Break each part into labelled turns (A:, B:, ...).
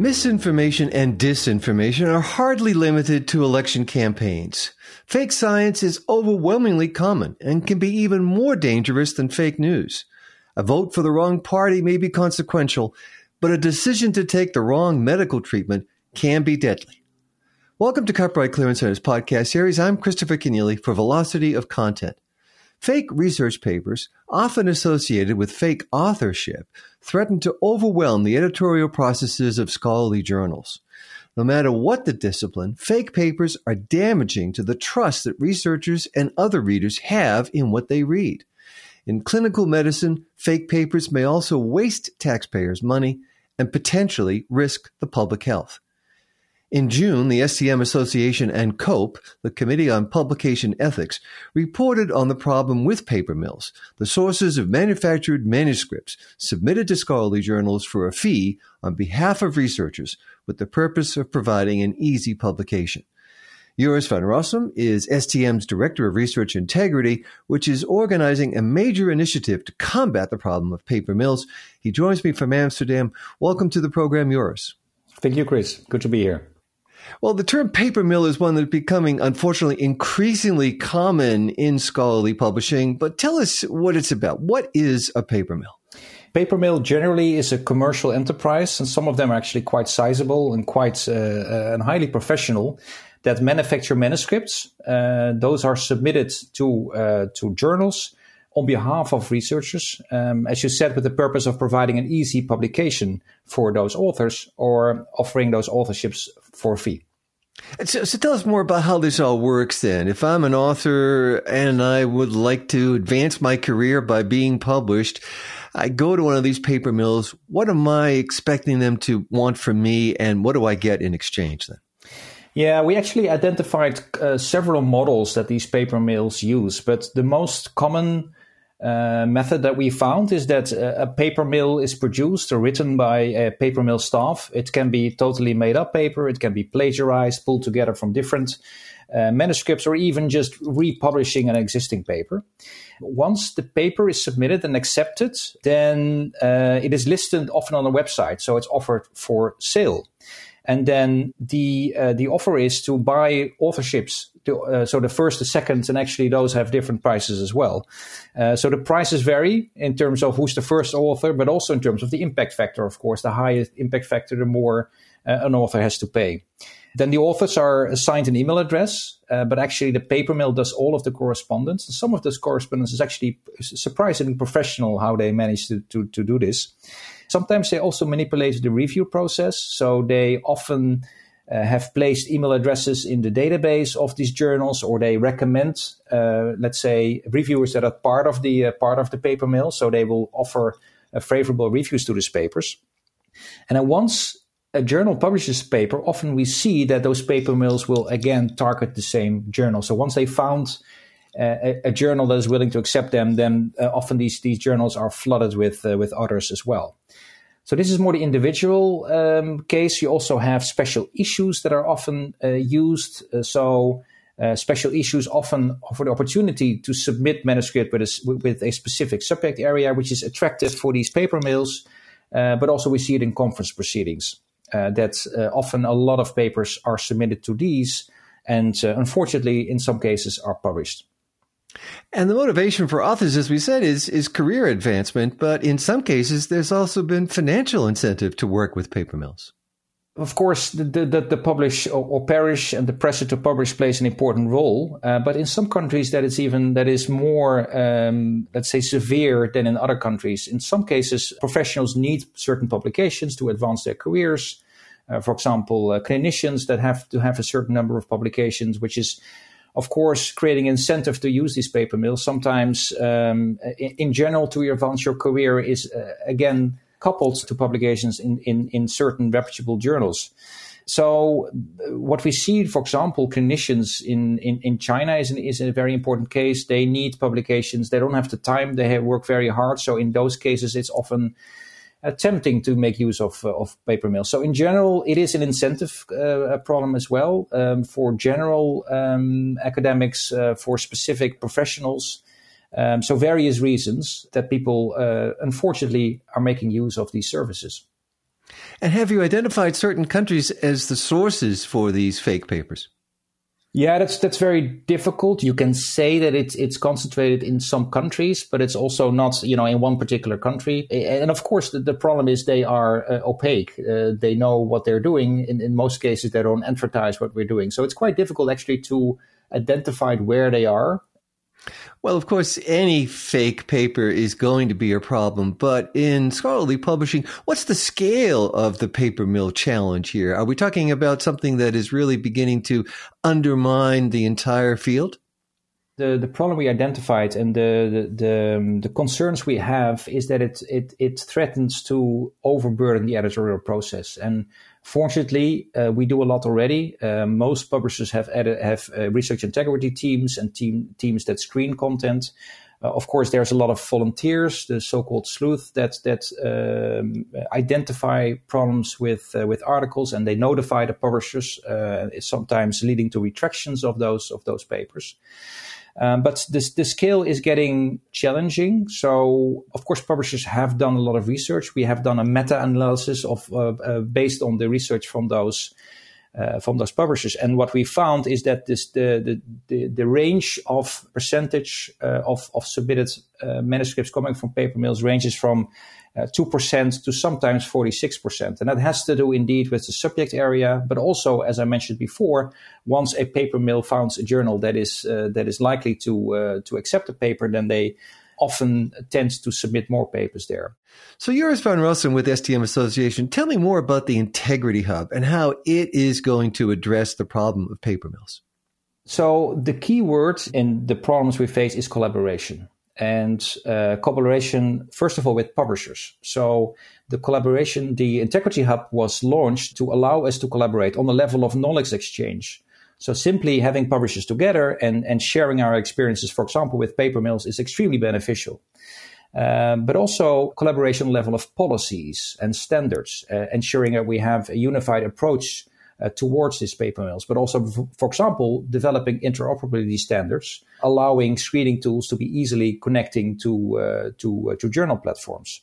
A: Misinformation and disinformation are hardly limited to election campaigns. Fake science is overwhelmingly common and can be even more dangerous than fake news. A vote for the wrong party may be consequential, but a decision to take the wrong medical treatment can be deadly. Welcome to Copyright Clearance Center's podcast series. I'm Christopher Kenneally for Velocity of Content. Fake research papers, often associated with fake authorship, threaten to overwhelm the editorial processes of scholarly journals. No matter what the discipline, fake papers are damaging to the trust that researchers and other readers have in what they read. In clinical medicine, fake papers may also waste taxpayers' money and potentially risk the public health. In June, the STM Association and COPE, the Committee on Publication Ethics, reported on the problem with paper mills, the sources of manufactured manuscripts submitted to scholarly journals for a fee on behalf of researchers with the purpose of providing an easy publication. Joris van Rossum is STM's Director of Research Integrity, which is organizing a major initiative to combat the problem of paper mills. He joins me from Amsterdam. Welcome to the program, Joris.
B: Thank you, Chris. Good to be here.
A: Well, the term paper mill is one that's becoming, unfortunately, increasingly common in scholarly publishing. But tell us what it's about. What is a paper mill?
B: Paper mill generally is a commercial enterprise, and some of them are actually quite sizable and quite uh, uh, and highly professional that manufacture manuscripts. Uh, those are submitted to uh, to journals on behalf of researchers, um, as you said, with the purpose of providing an easy publication for those authors or offering those authorships for a fee.
A: So, so, tell us more about how this all works then. If I'm an author and I would like to advance my career by being published, I go to one of these paper mills. What am I expecting them to want from me and what do I get in exchange then?
B: Yeah, we actually identified uh, several models that these paper mills use, but the most common uh, method that we found is that a paper mill is produced or written by a paper mill staff. It can be totally made up paper, it can be plagiarized, pulled together from different uh, manuscripts, or even just republishing an existing paper. Once the paper is submitted and accepted, then uh, it is listed often on a website, so it's offered for sale. And then the uh, the offer is to buy authorships to, uh, so the first, the second, and actually those have different prices as well. Uh, so the prices vary in terms of who's the first author, but also in terms of the impact factor. Of course, the higher impact factor, the more uh, an author has to pay. Then the authors are assigned an email address, uh, but actually the paper mill does all of the correspondence. And some of this correspondence is actually surprisingly professional how they manage to, to, to do this. Sometimes they also manipulate the review process. So they often uh, have placed email addresses in the database of these journals, or they recommend, uh, let's say, reviewers that are part of the uh, part of the paper mill, so they will offer uh, favorable reviews to these papers. And then once a journal publishes a paper, often we see that those paper mills will again target the same journal. So once they found a, a, journal that is willing to accept them, then uh, often these these journals are flooded with with others as well. So this is more the individual um, case. You also have special issues that are often uh, used. Uh, so uh, special issues often offer the opportunity to submit manuscript with a, with a specific subject area, which is attractive for these paper mills. Uh, but also we see it in conference proceedings. Uh, that uh, often a lot of papers are submitted to these, and unfortunately, in some cases, are published.
A: And the motivation for authors, as we said, is is career advancement. But in some cases, there's also been financial incentive to work with paper mills.
B: Of course, the, the, the publish or, or, perish and the pressure to publish plays an important role. Uh, but in some countries, that is even that is more, um, let's say, severe than in other countries. In some cases, professionals need certain publications to advance their careers. Uh, for example, uh, clinicians that have to have a certain number of publications, which is of course, creating incentive to use these paper mills sometimes, um, in, in, general, to advance your career is uh, again coupled to publications in, in, in certain reputable journals. So, what we see, for example, clinicians in, in, in China is, an, is a very important case. They need publications. They don't have the time. They have work very hard. So, in those cases, it's often attempting to make use of, uh, of paper mills. So in general, it is an incentive uh, problem as well um, for general um, academics, uh, for specific professionals. Um, so various reasons that people, unfortunately, are making use of these services.
A: And have you identified certain countries as the sources for these fake papers?
B: Yeah, that's that's very difficult. You can say that it's it's concentrated in some countries, but it's also not you know in one particular country. And of course, the, the problem is they are uh, opaque. Uh, they know what they're doing. In, in most cases, they don't advertise what we're doing. So it's quite difficult actually to identify where they are.
A: Well, of course, any fake paper is going to be a problem, but in scholarly publishing, what's the scale of the paper mill challenge here? Are we talking about something that is really beginning to undermine the entire field?
B: The, the problem we identified and the, the, the, um, the concerns we have is that it, it, it threatens to overburden the editorial process. And Fortunately, uh, we do a lot already. Uh, most publishers have added, have uh, research integrity teams and team, teams that screen content. Uh, of course, there's a lot of volunteers, the so-called sleuth, that that um, identify problems with uh, with articles and they notify the publishers. Uh, sometimes leading to retractions of those of those papers. Um, but this, the scale is getting challenging. So, of course, publishers have done a lot of research. We have done a meta-analysis of uh, uh, based on the research from those uh, from those publishers. And what we found is that this the the the, the range of percentage uh, of of submitted uh, manuscripts coming from paper mills ranges from uh, 2% to sometimes 46%. And that has to do indeed with the subject area, but also, as I mentioned before, once a paper mill founds a journal that is, uh, that is likely to, uh, to accept a paper, then they often tend to submit more papers there.
A: So Joris van Rossum with STM Association, tell me more about the Integrity Hub and how it is going to address the problem of paper mills.
B: So the key word in the problems we face is collaboration and uh, collaboration, first of all, with publishers. So the collaboration, the Integrity Hub was launched to allow us to collaborate on the level of knowledge exchange. So simply having publishers together and, and sharing our experiences, for example, with paper mills is extremely beneficial. Um, but also collaboration level of policies and standards, uh, ensuring that we have a unified approach towards these paper mills, but also, for example, developing interoperability standards, allowing screening tools to be easily connecting to uh, to, uh, to journal platforms,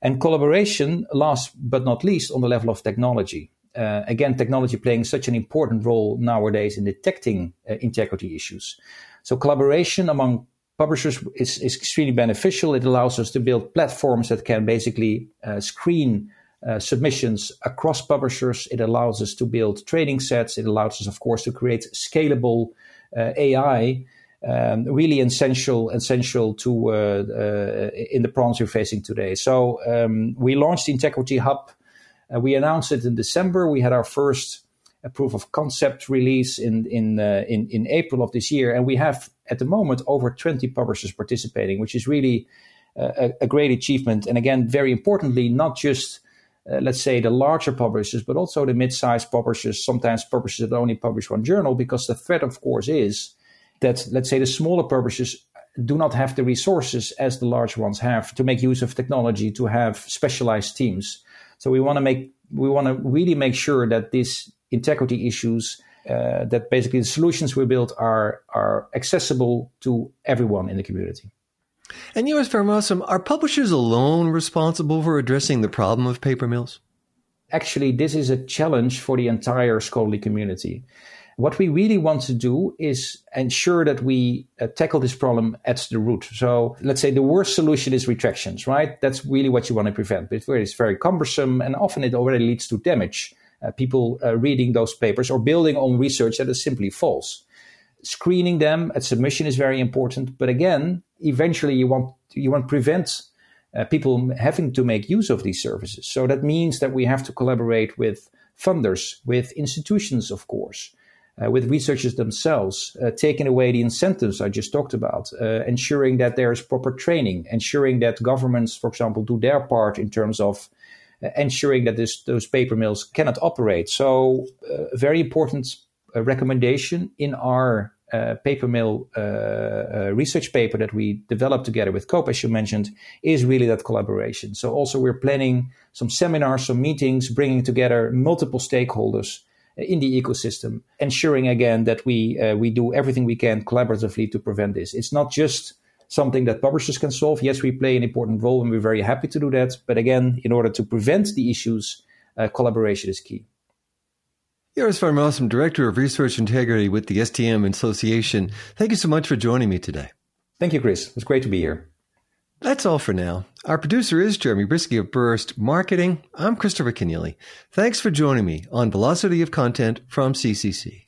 B: and collaboration. Last but not least, on the level of technology. Uh, again, technology playing such an important role nowadays in detecting uh, integrity issues. So collaboration among publishers is, is extremely beneficial. It allows us to build platforms that can basically uh, screen uh, submissions across publishers. It allows us to build training sets. It allows us, of course, to create scalable uh, AI. Um, really essential, essential to uh, uh, in the problems we're facing today. So um, we launched the Integrity Hub. Uh, we announced it in December. We had our first proof of concept release in in, in in April of this year, and we have at the moment over 20 publishers participating, which is really a, a great achievement. And again, very importantly, not just uh, let's say the larger publishers, but also the mid-sized publishers, sometimes publishers that only publish one journal, because the threat, of course, is that let's say the smaller publishers do not have the resources as the large ones have to make use of technology to have specialized teams. So we want to make we want to really make sure that these integrity issues uh, that basically the solutions we build are are accessible to everyone in the community.
A: And Joris van are publishers alone responsible for addressing the problem of paper mills?
B: Actually, this is a challenge for the entire scholarly community. What we really want to do is ensure that we uh, tackle this problem at the root. So let's say the worst solution is retractions, right? That's really what you want to prevent. But it's very cumbersome and often it already leads to damage. Uh, people uh, reading those papers or building on research that is simply false screening them at submission is very important. But again, eventually you want you want to prevent uh, people having to make use of these services. So that means that we have to collaborate with funders, with institutions, of course, uh, with researchers themselves, uh, taking away the incentives I just talked about, uh, ensuring that there's proper training, ensuring that governments, for example, do their part in terms of uh, ensuring that this, those paper mills cannot operate. So, uh, very important recommendation in our uh, paper mill uh, uh, research paper that we developed together with COPE, as you mentioned, is really that collaboration. So also we're planning some seminars, some meetings, bringing together multiple stakeholders in the ecosystem, ensuring again that we uh, we do everything we can collaboratively to prevent this. It's not just something that publishers can solve. Yes, we play an important role, and we're very happy to do that. But again, in order to prevent the issues uh, collaboration is key.
A: Van Rossum, Director of Research Integrity with the STM Association. Thank you so much for joining me today.
B: Thank you, Chris. It's great to be here.
A: That's all for now. Our producer is Jeremy Brieske of Burst Marketing. I'm Christopher Kenneally. Thanks for joining me on Velocity of Content from CCC.